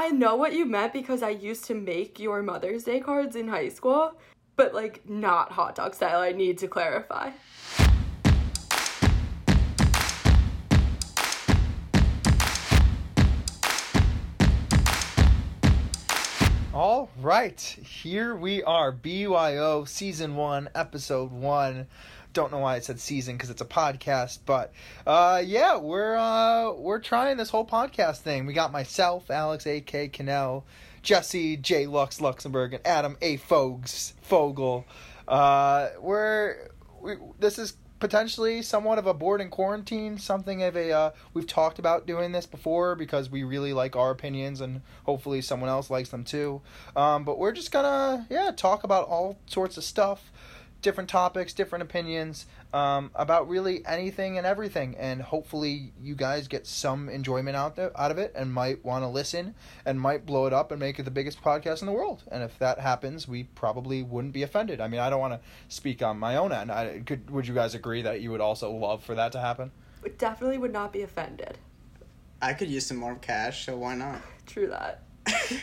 I know what you meant because I used to make your Mother's Day cards in high school, but like not hot dog style. I need to clarify. All right, here we are, BYO season one, episode one. Don't know why I said season because it's a podcast, but uh, yeah, we're uh, we're trying this whole podcast thing. We got myself, Alex A K Cannell, Jesse J Lux Luxembourg, and Adam A Fogs Fogel. Uh, we're we, this is potentially somewhat of a board in quarantine, something of a uh, we've talked about doing this before because we really like our opinions and hopefully someone else likes them too. Um, but we're just gonna yeah talk about all sorts of stuff, different topics, different opinions um, about really anything and everything, and hopefully you guys get some enjoyment out there out of it and might want to listen and might blow it up and make it the biggest podcast in the world. And if that happens, we probably wouldn't be offended. I mean, I don't want to speak on my own end. I could. Would you guys agree that you would also love for that to happen? Definitely would not be offended. I could use some more cash, so why not? True that.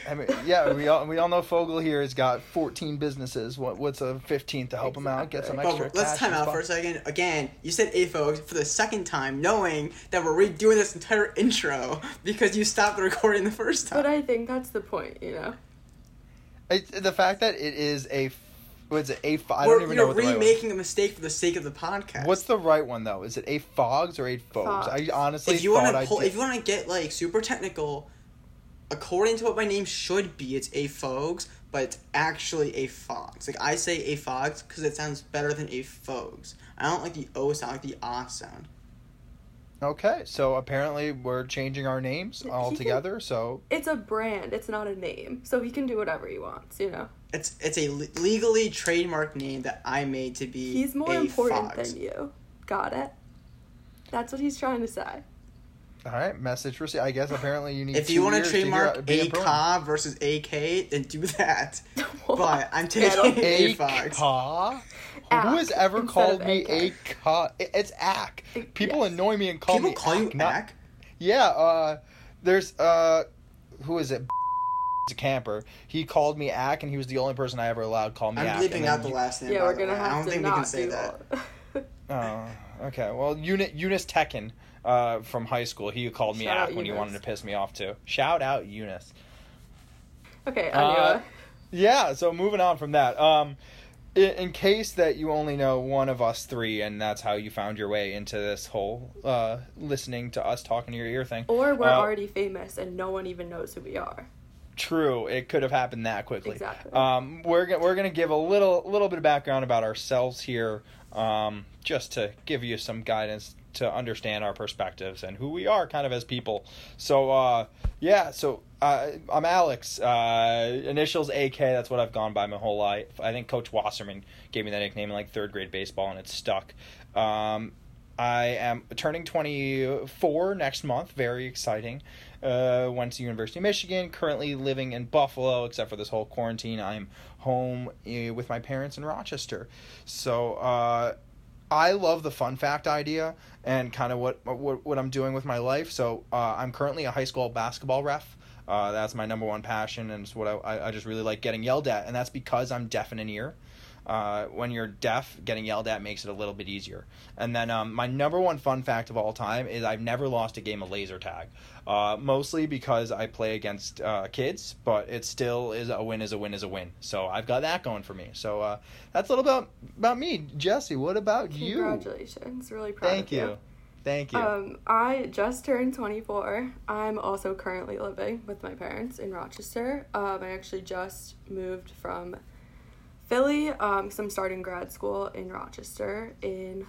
I mean, yeah, we all we all know Fogel here has got 14 businesses. What what's a 15th to help him out, get some extra. But let's cash time out for a second. Again, you said A folks for the second time, knowing that we're redoing this entire intro because you stopped the recording the first time. But I think that's the point, you know. It's the fact that it is a what's it a I we're, don't even you're know what the right one. remaking a mistake for the sake of the podcast. What's the right one though? Is it a Fogs or a Fogs? Fogs. I honestly if you want to pull, did. if you want to get like super technical, according to what my name should be, it's a Fogs, but it's actually a Fogs. Like I say a Fogs because it sounds better than a Fogs. I don't like the O sound, I like the ah sound. Okay, so apparently we're changing our names He all can- together. So It's a brand, it's not a name. So he can do whatever he wants, you know. It's it's a le- legally trademarked name that I made to be. He's more a important Fox. than you. Got it? That's what he's trying to say. All right, message received. I guess apparently you need. If two you want to figure trademark out- be a pro. ka versus AK, then do that. But I'm Yeah, I don't- taking a a Fox. ka. Who has ever called me AK. a ka? It's ack. People yes. annoy me and call People me call you ack, not- Ack. Yeah, uh, there's uh, who is it? It's a camper. He called me Ack, and he was the only person I ever allowed call me I'm Ack. bleeping out the last name. Yeah, by we're gonna way. have I don't to think not we can say do that. Oh, okay. Well, Eunice, Eunice Tekken uh, from high school, he called me Shout out when he wanted to piss me off too. Shout out Eunice. okay, Uh. Yeah. So moving on from that, um, in, in case that you only know one of us three, and that's how you found your way into this whole uh, listening to us talking to your ear thing. or we're already famous and no one even knows who we are. True, it could have happened that quickly. Exactly. Um, we're we're gonna give a little little bit of background about ourselves here, um, just to give you some guidance to understand our perspectives and who we are, kind of as people. So, uh, yeah. So uh, I'm Alex. Uh, initials AK. That's what I've gone by my whole life. I think Coach Wasserman gave me that nickname in like third grade baseball, and it's stuck. Um, I am turning 24 next month. Very exciting. Uh, went to University of Michigan. Currently living in Buffalo, except for this whole quarantine. I'm home uh, with my parents in Rochester. So uh, I love the fun fact idea and kind of what, what what I'm doing with my life. So uh, I'm currently a high school basketball ref. Uh, that's my number one passion, and it's what I, I, I just really like getting yelled at, and that's because I'm deaf in an ear. Uh, when you're deaf, getting yelled at makes it a little bit easier. And then um, my number one fun fact of all time is I've never lost a game of laser tag. Uh, mostly because I play against uh, kids, but it still is a win is a win is a win. So I've got that going for me. So uh, that's a little about about me, Jesse. What about you? Congratulations. Really proud Thank of you. Thank you. Um, I just turned 24. I'm also currently living with my parents in Rochester. Um, I actually just moved from Philly um, because I'm starting grad school in Rochester in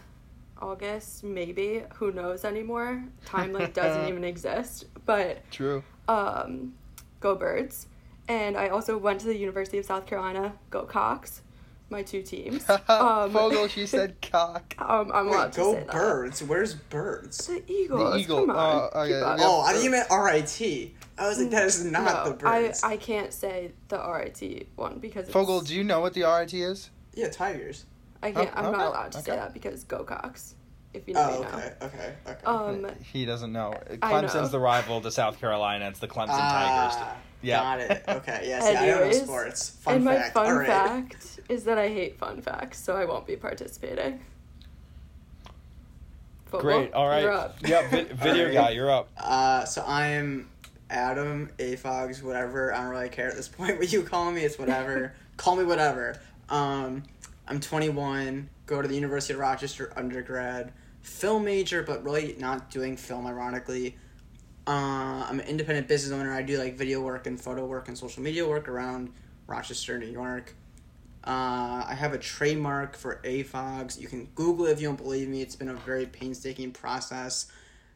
August, maybe. Who knows anymore? Time like doesn't even exist. But True. um, go Birds. And I also went to the University of South Carolina. Go Cocks. My two teams. Um, Fogel, she said cock. Um, I'm allowed Wait, to go say that. birds. Where's birds? The Eagles. Eagle. Come on. Uh, okay, keep up. Oh, I thought you meant R.I.T. I was like, that is not no, the birds. I, I can't say the RIT one because it's, Fogel, do you know what the RIT is? Yeah, tigers. I can't. Oh, I'm okay, not allowed to say that because Go Cocks. If you know, Oh, you know. okay, okay, okay. Um, He doesn't know. I know. Clemson's the rival to South Carolina. It's the Clemson Tigers. Ah, Yeah. Got it. Okay. Yeah. See, I don't know sports. Fun and fact. my fun All right. fact is that I hate fun facts, so I won't be participating. Football, Great. All right. You're up. Yeah, vi- video All right. guy, you're up. Uh, so I'm Adam Afogs, whatever. I don't really care at this point what you call me. It's whatever. call me whatever. Um, I'm 21. Go to the University of Rochester undergrad. Film major, but really not doing film. Ironically, uh, I'm an independent business owner. I do like video work and photo work and social media work around Rochester, New York. Uh, I have a trademark for AFOGs. You can Google it if you don't believe me. It's been a very painstaking process.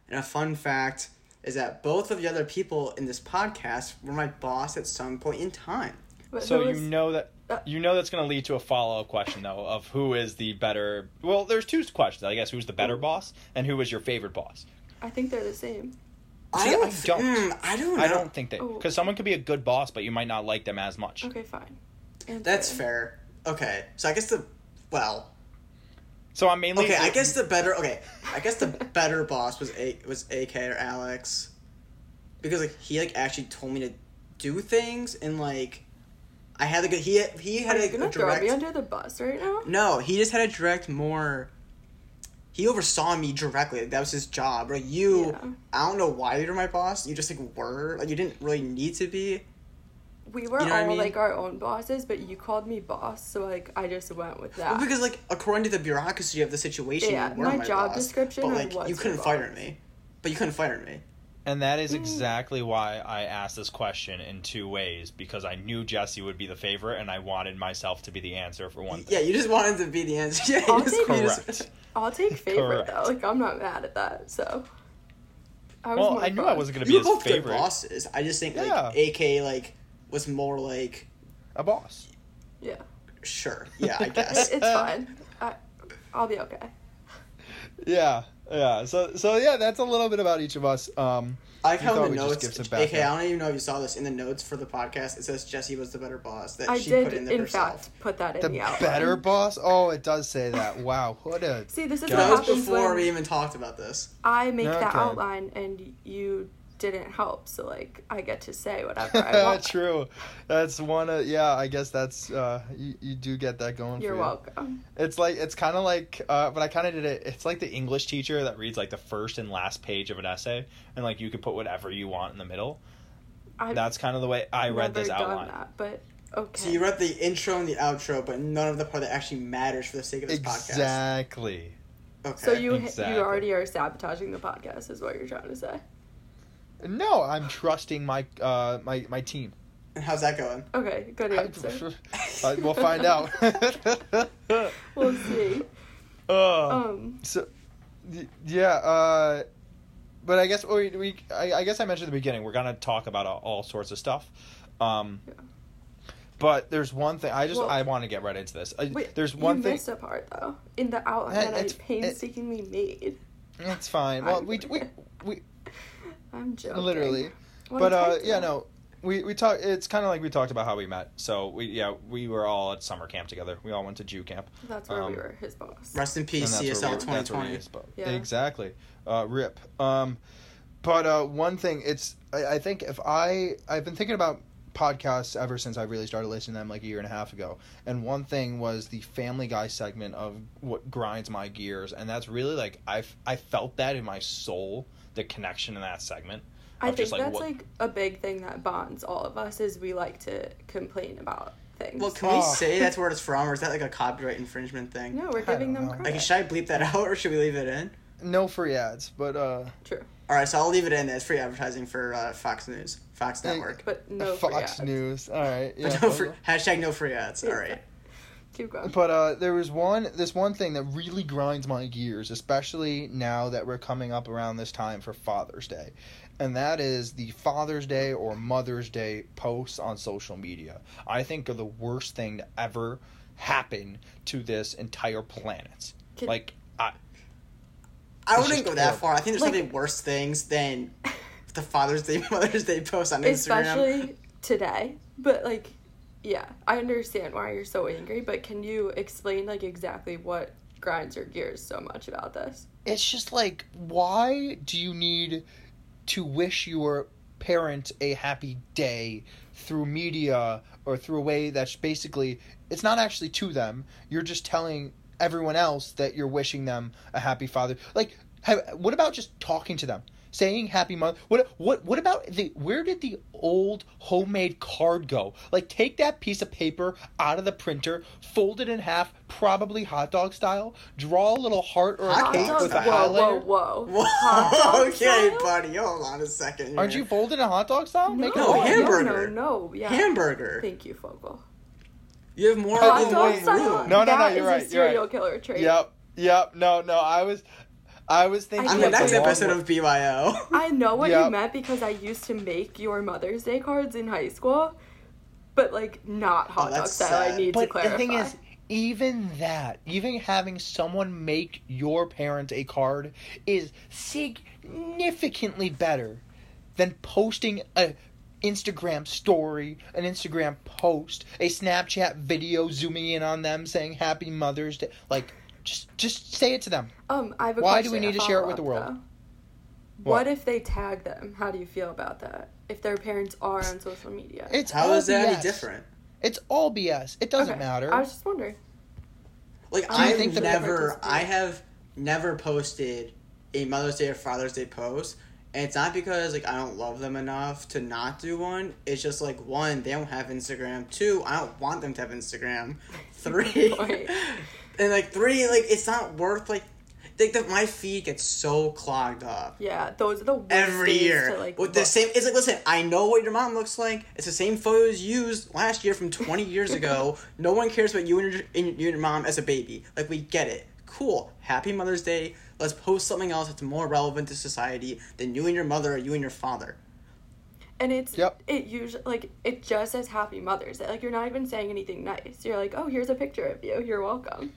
And a fun fact is that both of the other people in this podcast were my boss at some point in time. But So who you know that uh, you know that's going to lead to a follow up question though of who is the better. Well, there's two questions, I guess. Who's the better boss and who was your favorite boss? I think they're the same. I don't. I don't. mm, I don't know. I don't think that Oh. because someone could be a good boss, but you might not like them as much. Okay, fine. Answer. That's fair. Okay, so I guess the well. So I'm mainly Okay, I guess the better. Okay, I guess the better boss was a was AK or Alex, because like he like actually told me to do things and like, I had like a he he Are had you like, gonna a throw me under the bus right now? No, he just had a direct more. He oversaw me directly. Like, that was his job. Like you, Yeah. I don't know why you're my boss. You just like were. Like you didn't really need to be. We were You know what I all mean? like our own bosses, but you called me boss, so like I just went with that. Well, because like according to the bureaucracy of the situation, Yeah, you my my, job boss, description But like what's you couldn't fire boss. me. But you couldn't fire me. And that Mm. exactly why I asked this question in two ways because I knew Jesse would be the favorite and I wanted myself to be the answer for one thing. Yeah, you just wanted to be the answer. Yeah, I'll just, take- you just- I'll take favorite Correct. though. Like I'm not mad at that. So. I was Well, I knew I wasn't going to be were his both favorite. bosses. I just think like Yeah. AK like was more like A boss. Yeah, sure. Yeah, I guess. it's fine. I, I'll be okay. Yeah, yeah. So, so yeah, that's a little bit about each of us. Um, I like We how thought in the we'd just notes, give some AK, I background. don't even know if you saw this in the notes for the podcast. It says Jesse was the better boss that I she did, put in there in herself. fact, put that in the the, outline. better boss. Oh, it does say that. Wow, what a See, this is God. what happens before when we even talked about this. I make that Okay. outline and you didn't help. So like, I get to say whatever I want. True. That's one of yeah. I guess that's uh, you, you do get that going. You're for you. welcome. It's like it's kind of like, uh, but I kind of did it. It's like the English teacher that reads like the first and last page of an essay, and like you could put whatever you want in the middle. I've That's kind of the way I read never this done outline. that, but okay. So you read the intro and the outro, but none of the part that actually matters for the sake of this podcast. Exactly. Okay. so you Exactly. you already are sabotaging the podcast, is what you're trying to say. No, I'm trusting my uh my my team. and how's that going? Okay, good answer. Uh, we'll find out. we'll see. Uh, Um, so, yeah. Uh, but I guess we, we I, I guess I mentioned at the beginning we're gonna talk about all, all sorts of stuff. Um, Yeah. But there's one thing I just Well- I want to get right into this. I, wait, there's one you thing. missed a part though in the outline that I it's- it- painstakingly made. It's fine. Well, we we we I'm joking. literally. Well, but uh, yeah, it. no, we we talk. It's kind of like we talked about how we met. So we yeah we were all at summer camp together. We all went to Jew camp. That's where um, we were his boss. Rest in peace, CSL we- that's 2020. Yeah. Exactly. Uh, rip. Um, but uh, one thing, it's I, I think if I I've been thinking about podcasts ever since I really started listening to them like a year and a half ago. And one thing was the Family Guy segment of what grinds my gears, and that's really like I I felt that in my soul, the connection in that segment. I think just, like, that's what- like a big thing that bonds all of us is we like to complain about things. Well, can we Oh. say that's where it's from, or is that like a copyright infringement thing? no, we're giving them know. credit. Like, should I bleep that out, or should we leave it in? No free ads, but uh, True, All right, so I'll leave it in. It's free advertising for uh, Fox News, Fox Network. but no free Fox ads. News. All right. Yeah. But no free, hashtag no free ads. All right. Keep going. But uh, there was one, this one thing that really grinds my gears, especially now that we're coming up around this time for Father's Day, and that is the Father's Day or Mother's Day posts on social media. I think are the worst thing to ever happen to this entire planet. Can- like, I, I wouldn't go that far. I think there's Like- something worse things than the Father's Day, Mother's Day posts on Instagram. Especially today. But like, yeah, I understand why you're so angry. But can you explain like exactly what grinds your gears so much about this? it's just like, why do you need to wish your parent a happy day through media or through a way that's basically it's not actually to them. You're just telling everyone else that you're wishing them a happy father. Like, have, what about just talking to them? Saying happy month what what what about the where did the old homemade card go like take that piece of paper out of the printer fold it in half probably hot dog style draw a little heart or a Hot cake dog with a style? highlighter whoa, whoa, Whoa, Hot dog okay, style? buddy, hold on a second. aren't you folded in hot dog style make No, it hamburger. No, no, no. Yeah. hamburger? Thank you, Fogel. You have more Hot than dog one style? room. No, no, no, you're is right, A you're right. serial killer trait. yep yep no no i was i was thinking On I the of next episode of BYO. I know what Yep. you meant because I used to make your Mother's Day cards in high school, but like not oh, hot dog Oh, that's style. I sad. need to But clarify. the thing is, even that, even having someone make your parent a card is significantly better than posting a Instagram story, an Instagram post, a Snapchat video zooming in on them saying Happy Mother's Day. Like, just just say it to them. um, I have a Why do we need to share it with the world? though. What? What if they tag them? How do you feel about that? If their parents are on social media. It's How all is that BS. any different? It's all BS. It doesn't Okay, matter. I was just wondering. Like I've think never, I have never posted a Mother's Day or Father's Day post, and it's not because like I don't love them enough to not do one. It's just like one, they don't have Instagram. Two, I don't want them to have Instagram. Three, point. and like three, like it's not worth like. Like the, my feed gets so clogged up Yeah, those are the worst every days year To, like, with the look. same. It's like listen, I know what your mom looks like. It's the same photos used last year from twenty years ago. no one cares about you and your, and you and your mom as a baby. Like we get it. Cool. Happy Mother's Day. Let's post something else that's more relevant to society than you and your mother or you and your father. And it's Yep. it usually like it just says Happy Mother's Day. Like you're not even saying anything nice. You're like, oh, here's a picture of you. You're welcome.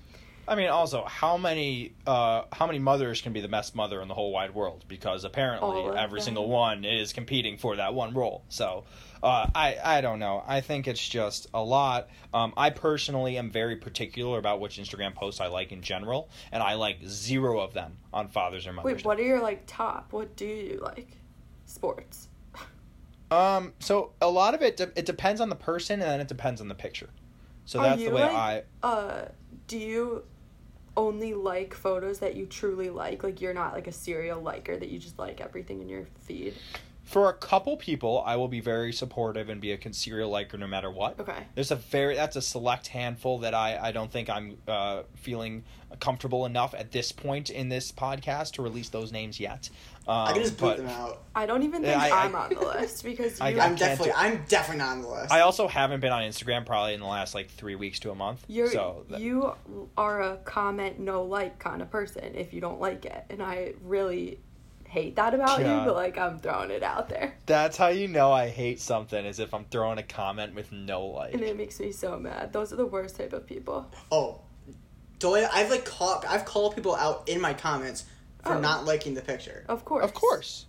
I mean, also, how many uh, how many mothers can be the best mother in the whole wide world? Because apparently, of every them. single one is competing for that one role. So, uh, I I don't know. I think it's just a lot. Um, I personally am very particular about which Instagram posts I like in general, and I like zero of them on Father's or Mother's Wait, what are your like top? What do you like? Sports. Um, so a lot of it de- it depends on the person, and then it depends on the picture. So Are that's the way like- I. Uh, do you only like photos that you truly like? Like you're not like a serial liker that you just like everything in your feed. For a couple people, I will be very supportive and be a con- serial liker no matter what. Okay. There's a very that's a select handful that I I don't think I'm uh, feeling comfortable enough at this point in this podcast to release those names yet. Um, I can just boot them out. I don't even think Yeah, I- I'm on the list because you I- I'm definitely, do- I'm definitely not on the list. I also haven't been on Instagram probably in the last like three weeks to a month. you're so that- you are a comment no like kind of person if you don't like it, and I really hate that about Yeah. you. But like I'm throwing it out there, that's how you know I hate something is if I'm throwing a comment with no like. and it makes me so mad. Those are the worst type of people. oh, Doya, I've like called, I've called people out in my comments for Oh. not liking the picture. Of course. Of course.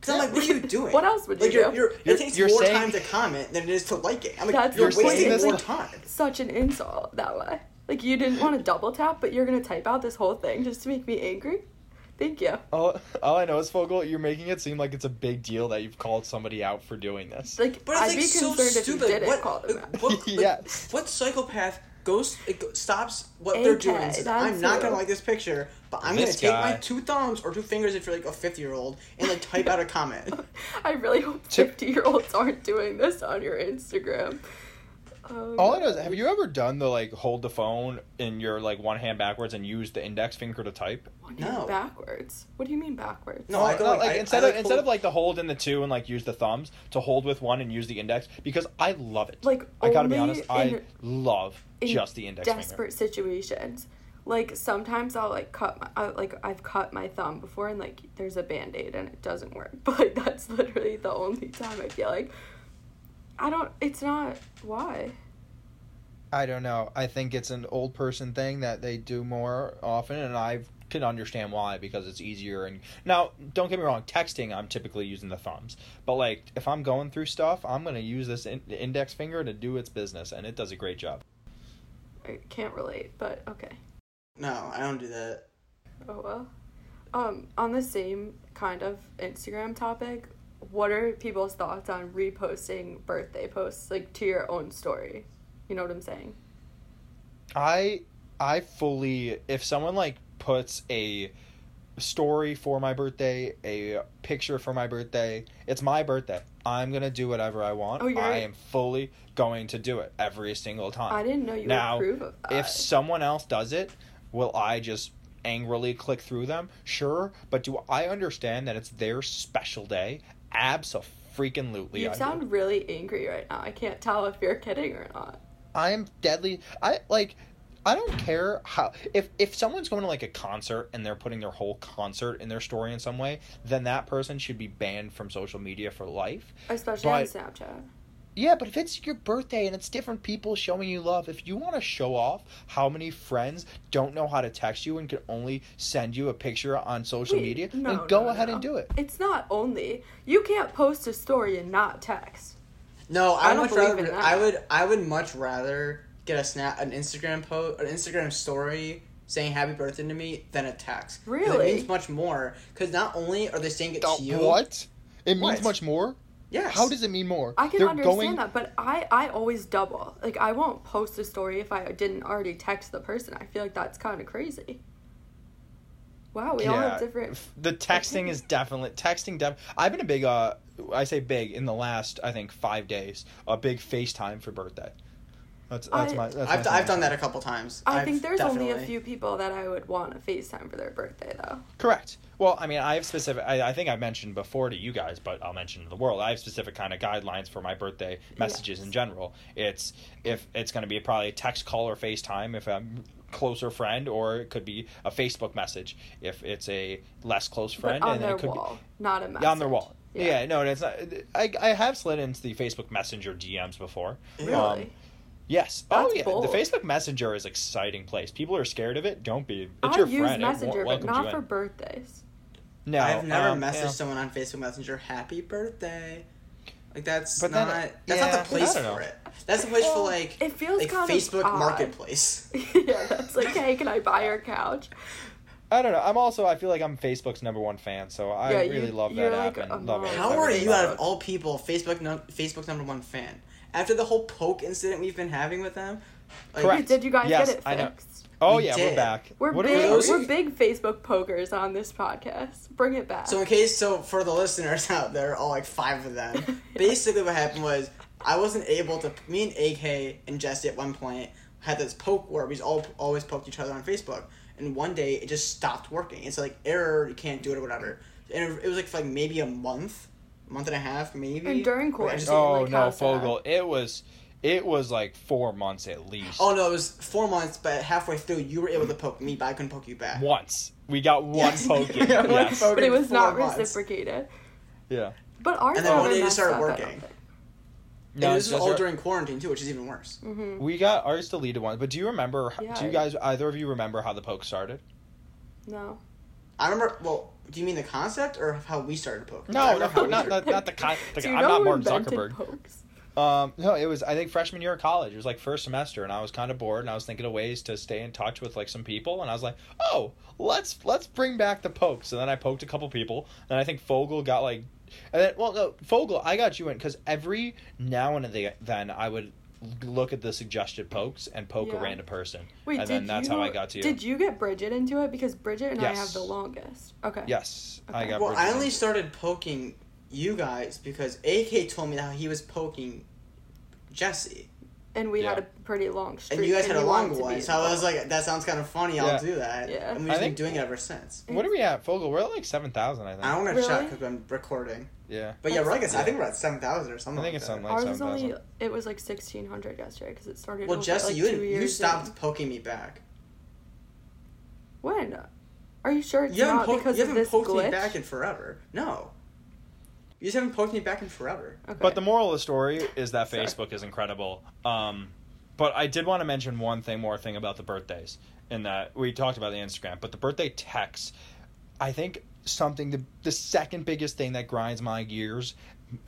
Cause I'm like, what are you doing? What else would like, you you're, do? You're, You're- it takes you're more saying- time to comment than it is to like it. I'm like, That's you're wasting This more is- time. Such an insult that way. Like you didn't want to double tap, but you're gonna type out this whole thing just to make me angry. Thank you. All, all I know is Fogel, you're making it seem like it's a big deal that you've called somebody out for doing this. Like But I'd like be so concerned if stupid. you didn't what, call them like, out. what, like, Yes. what psychopath goes it go, stops what they're doing? says, I'm not gonna like this picture, but I'm This gonna take my two thumbs or two fingers if you're like a 50 year old and like type out a comment. I really hope fifty year olds aren't doing this on your Instagram. Oh, All I know is, have you ever done the like hold the phone in your like one hand backwards and use the index finger to type? One hand No. backwards. What do you mean backwards? No, I go no, like, like I- instead I of like instead hold- of like the hold in the two and like use the thumbs to hold with one and use the index because I love it. Like I gotta be only honest, I love in just the index finger. desperate situations. Like sometimes I'll like cut my I, like I've cut my thumb before and like there's a band aid and it doesn't work. But that's literally the only time I feel like I don't. It's not why. I don't know. I think it's an old person thing that they do more often, and I can understand why because it's easier. And now, don't get me wrong, texting I'm typically using the thumbs, but like if I'm going through stuff, I'm gonna use this in- index finger to do its business, and it does a great job. I can't relate, but okay. No, I don't do that. Oh well. Um, on the same kind of Instagram topic, what are people's thoughts on reposting birthday posts like to your own story? You know what I'm saying? I I fully if someone like puts a story for my birthday, a picture for my birthday, it's my birthday. I'm gonna do whatever I want. Oh, I am fully going to do it every single time. I didn't know you now, approve of that. if someone else does it, will I just angrily click through them? Sure, but do I understand that it's their special day? Absolutely, you sound really angry right now. I can't tell if you're kidding or not. I am deadly. I like. I don't care how if if someone's going to like a concert and they're putting their whole concert in their story in some way, then that person should be banned from social media for life. Especially But- on Snapchat. Yeah, but if it's your birthday and it's different people showing you love, if you want to show off how many friends don't know how to text you and can only send you a picture on social Wait, media, no, then go no, ahead no. and do it. It's not only you can't post a story and not text. No, I I, don't would believe rather. in that. I would. I would much rather get a snap, an Instagram post, an Instagram story saying "Happy Birthday" to me than a text. Really? it means much more. Because not only are they saying it to you. what? It means What? much more. Yes. How does it mean more? I can They're understand going- that, but I I always double. Like I won't post a story if I didn't already text the person. I feel like that's kind of crazy. Wow, we all have different. The texting is definitely texting. Def- I've been a big. Uh, I say big in the last. I think five days. A big FaceTime for birthday. That's that's I- my. That's I've, my I've done that a couple times. I I've think there's only a few people that I would want to FaceTime for their birthday though. Correct. Well, I mean, I have specific. I, I think I mentioned before to you guys, but I'll mention to the world. I have specific kind of guidelines for my birthday messages Yes. in general. It's if it's going to be probably a text, call, or FaceTime if I'm closer friend, or it could be a Facebook message if it's a less close friend, but on and then their it could wall, not a be message. yeah, on their wall. Yeah. no, it's not. I I have slid into the Facebook Messenger DMs before. Really? Um, Yes. oh yeah. bold. The Facebook Messenger is an exciting place. People are scared of it. Don't be. It's I your use friend. Messenger, but not for in. birthdays. No, I've never um, messaged yeah. someone on Facebook Messenger "Happy Birthday." Like that's But not. then- that's yeah, not the place for know. it. That's the place Well, for like it feels like kind Facebook odd. Marketplace. yeah, that's like, hey, can I buy your couch? I don't know. I'm also. I feel like I'm Facebook's number one fan, so I Yeah, really love you're that app like and love it. How are everything you out about of all people Facebook no, Facebook's number one fan? After the whole poke incident we've been having with them, like, Correct. Did you guys Yes, get it I know. fixed? Oh We yeah, we're back. We're What are big. We we're big Facebook pokers on this podcast. Bring it back. So in case, so for the listeners out there, all like five of them, basically what happened was I wasn't able to. Me and AK and Jesse at one point had this poke where we all always poked each other on Facebook, and one day it just stopped working. It's like error, you can't do it or whatever. And it, it was like for like maybe a month, month and a half, maybe. And during Where just- quarantine. Oh like, no, how's? Fogel! It was, it was like four months at least. Oh no, it was four months, but halfway through you were able to poke me, but I couldn't poke you back. Once we got one Yes. poke. in. We got one yes. But it was Four not months. reciprocated. Yeah. But ours And then never one day it started up, I don't working. think. And No, this is all our- during quarantine too, which is even worse. Mhm. We got ours deleted once, but do you remember? Yeah. Do you guys either of you remember how the poke started? No. I remember. Well, do you mean the concept or how we started poking? I No, no, how not, not, not the kind. The, I'm not Mark Zuckerberg. Pokes? Um, no, it was I think freshman year of college. It was like first semester, and I was kind of bored, and I was thinking of ways to stay in touch with like some people, and I was like, oh, let's let's bring back the pokes. And then I poked a couple people, and I think Fogel got like, and then well, no, Fogel, I got you in because every now and then I would look at the suggested pokes and poke a random person, Wait, and did then that's you, how I got to you. Did you get Bridget into it? Because Bridget and I have the longest. Okay. Yes, I got. Well, I only in. started poking you guys because AK told me that he was poking Jesse, And we had a pretty long streak. and you guys had a long one. So I was like, "That sounds kind of funny. Yeah. I'll do that." Yeah. And we've I been doing it ever since. What are we at, Fogel? We're at like seven thousand, I think. I don't want to Really? check because I'm recording. yeah. But yeah, we're like, That's- I think we're at seven thousand or something. I think like it's that. something like Ours seven was only it was like sixteen hundred yesterday because it started. Well, over, Jesse, like, you two you stopped in. poking me back. When? Are you sure it's You haven't, not poked, because you of haven't this poked glitch? me back in forever. No, you just haven't poked me back in forever. okay. But the moral of the story is that Facebook is incredible. Um, but I did want to mention one thing more thing about the birthdays. In that we talked about the Instagram, but the birthday texts, I think something the the second biggest thing that grinds my gears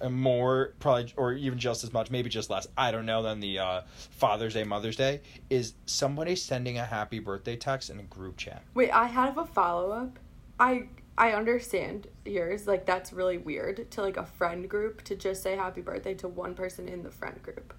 more probably or even just as much maybe just less i don't know than the uh, father's day mother's day is somebody sending a happy birthday text in a group chat Wait, I have a follow up. I I understand yours. Like that's really weird to like a friend group to just say happy birthday to one person in the friend group.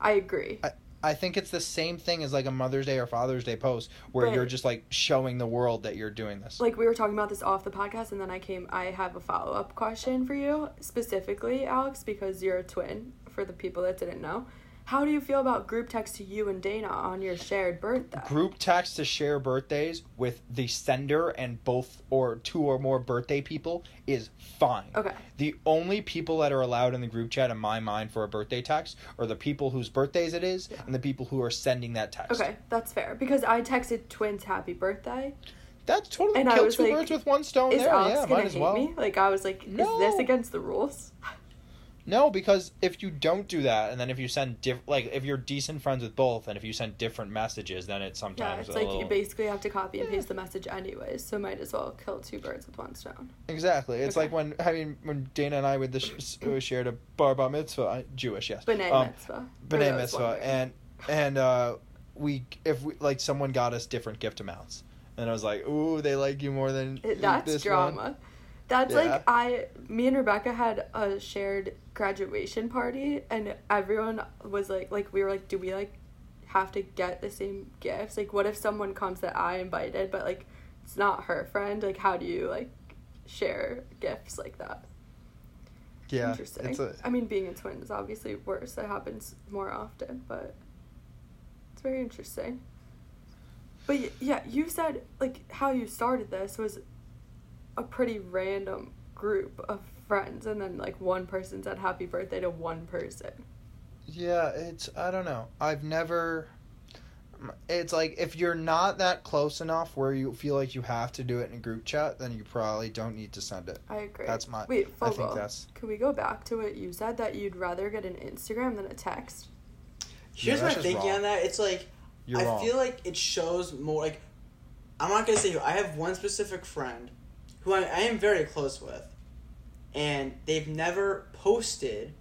I agree. I, I think it's the same thing as like a Mother's Day or Father's Day post where But- you're just like showing the world that you're doing this. like we were talking about this off the podcast and then I came I have a follow-up question for you specifically Alex because you're a twin for the people that didn't know. How do you feel about group text to you and Dana on your shared birthday? Group text to share birthdays with the sender and both or two or more birthday people is fine. Okay. The only people that are allowed in the group chat in my mind for a birthday text are the people whose birthdays it is Yeah. and the people who are sending that text. Okay, that's fair because I texted twins happy birthday. That's totally And I kill was two like, birds with one stone Is there. Alex yeah, might as well. me? Like I was like, is No. this against the rules? No, because if you don't do that, and then if you send diff, like if you're decent friends with both, and if you send different messages, then it's Yeah, sometimes it's a like little... you basically have to copy and paste the message anyways, so might as well kill two birds with one stone. exactly. It's Okay. like when I mean when Dana and I with the sh- uh, shared a bar bar mitzvah, I- Jewish, yes, B'nai um, mitzvah. b'nai mitzvah, and and uh, we if we like someone got us different gift amounts, and I was like, ooh, they like you more than that's this drama. One. That's Yeah. like I, me and Rebecca had a shared graduation party, and everyone was like, like we were like, do we like have to get the same gifts? Like, what if someone comes that I invited, but like it's not her friend? Like, how do you like share gifts like that? Yeah, Interesting. it's a I mean, being a twin is obviously worse. That happens more often, but it's very interesting. But yeah, you said like how you started this was a pretty random group of friends, and then like one person said happy birthday to one person. Yeah, it's I don't know. I've never it's like if you're not that close enough where you feel like you have to do it in a group chat, then you probably don't need to send it. I agree. That's my Wait, I Fogel, think that's Can we go back to what you said that you'd rather get an Instagram than a text? Here's Yeah, my thinking wrong. on that. It's like you're I wrong. feel like it shows more like I'm not gonna say who. I have one specific friend who I, I am very close with, and they've never posted.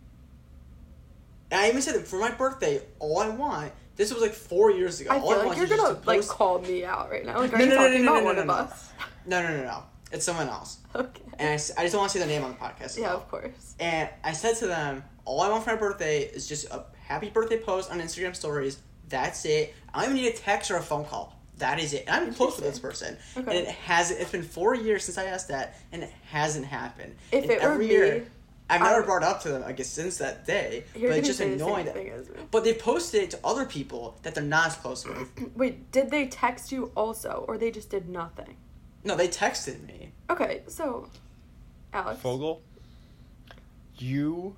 And I even said that for my birthday, all I want. This was like four years ago. I all feel I like you're gonna to like post- call me out right now. Like, are No, you no, no, talking no, about no, one no, of no. us? No, no, no, no. It's someone else. Okay. And I, I just don't want to say their name on the podcast. Yeah, well. of course. And I said to them, all I want for my birthday is just a happy birthday post on Instagram stories. That's it. I don't even need a text or a phone call. That is it. I'm close with this person. Okay. And it hasn't, it's been four years since I asked that, and it hasn't happened. If and it were me, I've never would- brought up to them, I guess, since that day. But it's just say the annoying that. thing as me. But they posted it to other people that they're not as close with. Wait, did they text you also, or they just did nothing? No, they texted me. Okay, so, Alex. Fogel, you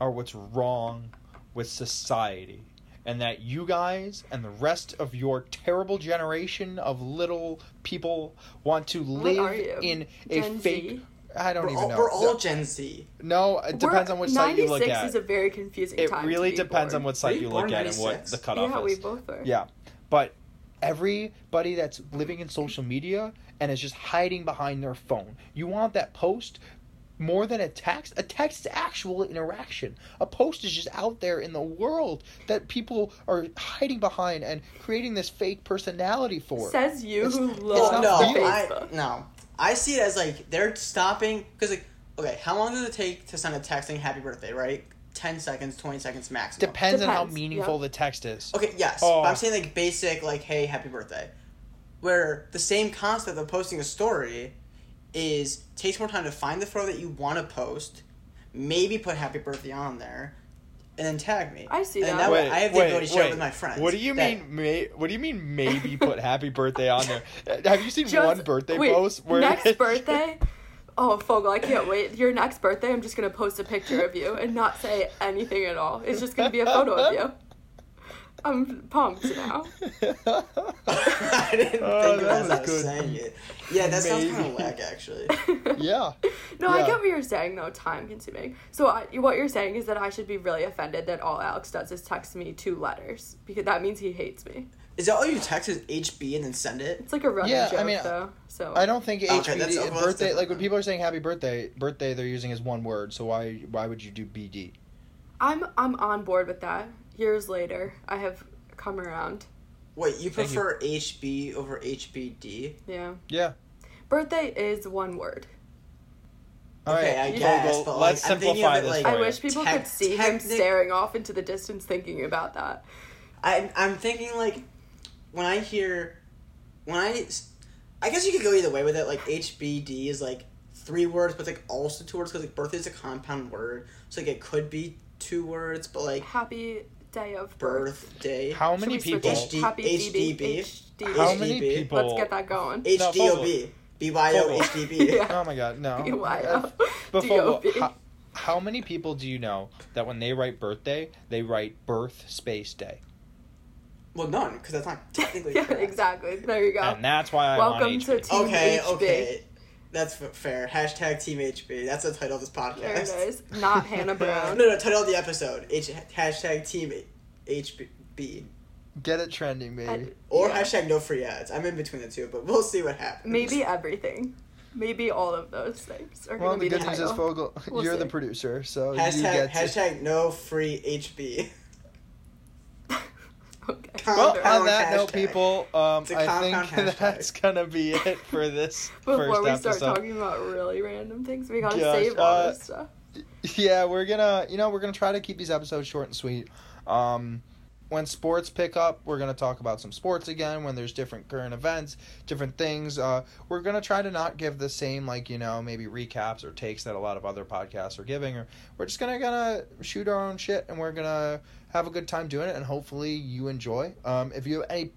are what's wrong with society. And that you guys and the rest of your terrible generation of little people want to live in a Gen fake. Z? I don't We're even all, know. we're all Gen Z. no, it depends We're- on which site you look 96 at. is a very confusing it time. to really be depends born. on what site you you born look at and what the cutoff Yeah, is. we both are. Yeah, but everybody that's living in social media and is just hiding behind their phone. You want that post more than a text? A text is actual interaction. A post is just out there in the world that people are hiding behind and creating this fake personality for. Says you It's- who it's loves not no, real. I, Facebook. no. I see it as like they're stopping because like okay, how long does it take to send a text saying happy birthday? Right, ten seconds, twenty seconds maximum. Depends, on how meaningful yeah. the text is. Okay, yes, Oh. but I'm oh. saying like basic like hey happy birthday, where the same concept of posting a story is takes more time to find the photo that you want to post, maybe put happy birthday on there, and then tag me. I see and that. way I have the ability to share it with my friends. What do you that- mean? May, what do you mean? Maybe put happy birthday on there. Have you seen Just- one birthday wait, post where next birthday? Oh, Fogel, I can't wait. Your next birthday, I'm just gonna post a picture of you and not say anything at all. It's just gonna be a photo of you. I'm pumped now. I didn't Oh, think that of was it I was good. saying it. Yeah, that sounds kind Maybe. of whack actually. yeah. No, I get what you're saying though. Time consuming. So I, what you're saying is that I should be really offended that all Alex does is text me two letters because that means he hates me. Is that all you text is HB and then send it? It's like a running Yeah, I mean, though. So I don't think Okay, HBD that's- birthday different like when people are saying happy birthday, birthday they're using as one word. So why why would you do BD? I'm I'm on board with that. Years later, I have come around. Wait, you Thank you. prefer HB over HBD? Yeah. Yeah. Birthday is one word. All Okay, right, I guess, Fogel, but, let's I'm simplify it, this like- I wish people Tec- could see him technic- staring off into the distance thinking about that. I I'm thinking like when I hear when I I guess you could go either way with it. Like HBD is like three words, but it's like also two words because like birthday is a compound word, so like it could be two words, but like Happy day of birth. birthday. How many people? it? HD Happy HDB. HDB. How many people? Let's get that going. HDOB. BYO HDB. Oh my god, no. BYO. But how, how many people do you know that when they write birthday, they write birth space day? Well, none, because that's not technically yeah, correct. exactly. There you go. And that's why I'm Welcome on to HB. Team Okay, HB. okay. That's fair. Hashtag Team HB. That's the title of this There podcast. it is. Not Hannah Brown. No, no, title of the episode. H- hashtag Team HB. Get it trending, baby. And- Or yeah. hashtag no free ads. I'm in between the two, but we'll see what happens. Maybe everything. Maybe all of those things are well, going to the be the good news is, title. Fogel, We'll you're the producer, so you Hashtag, get to. hashtag no free HB. Well, on that note, people, um, I think hashtag. that's gonna be it for this Before we start talking about really random things, we gotta Gosh, save all uh, this stuff. Yeah, we're gonna, you know, we're gonna try to keep these episodes short and sweet. Um, when sports pick up, we're gonna talk about some sports again. When there's different current events, different things, uh, we're gonna try to not give the same, like you know, maybe recaps or takes that a lot of other podcasts are giving. Or we're just gonna gonna shoot our own shit, and we're gonna have a good time doing it, and hopefully you enjoy. Um, if you have any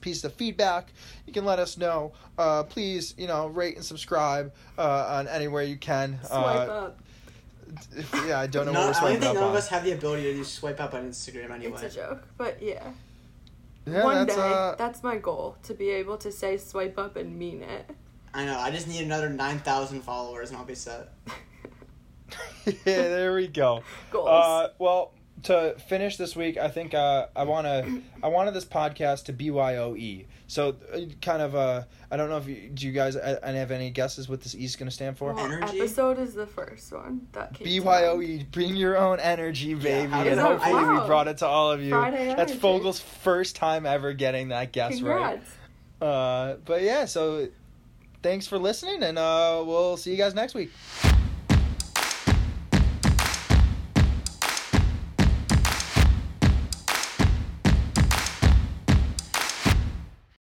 piece of feedback, you can let us know. Uh, please, you know, rate and subscribe uh, on anywhere you can. Swipe uh, up. Yeah, I don't know None- what we're I don't think up none on. of us have the ability to do swipe up on Instagram anyway. It's a joke, but yeah. yeah, One that's day, uh, that's my goal to be able to say swipe up and mean it. I know. I just need another nine thousand followers, and I'll be set. yeah, there we go. Goals. Uh, well, to finish this week, I think uh, I want to. I wanted this podcast to BYOE. So, uh, kind of. Uh, I don't know if you, do you guys uh, any have any guesses what this E is going to stand for? Well, Energy? episode is the first one that came. to. BYOE, bring your own energy, baby, how and does that- hopefully we brought it to all of you. Friday That's energy. Fogel's first time ever getting that guess right. Uh, but yeah, so thanks for listening, and uh, we'll see you guys next week.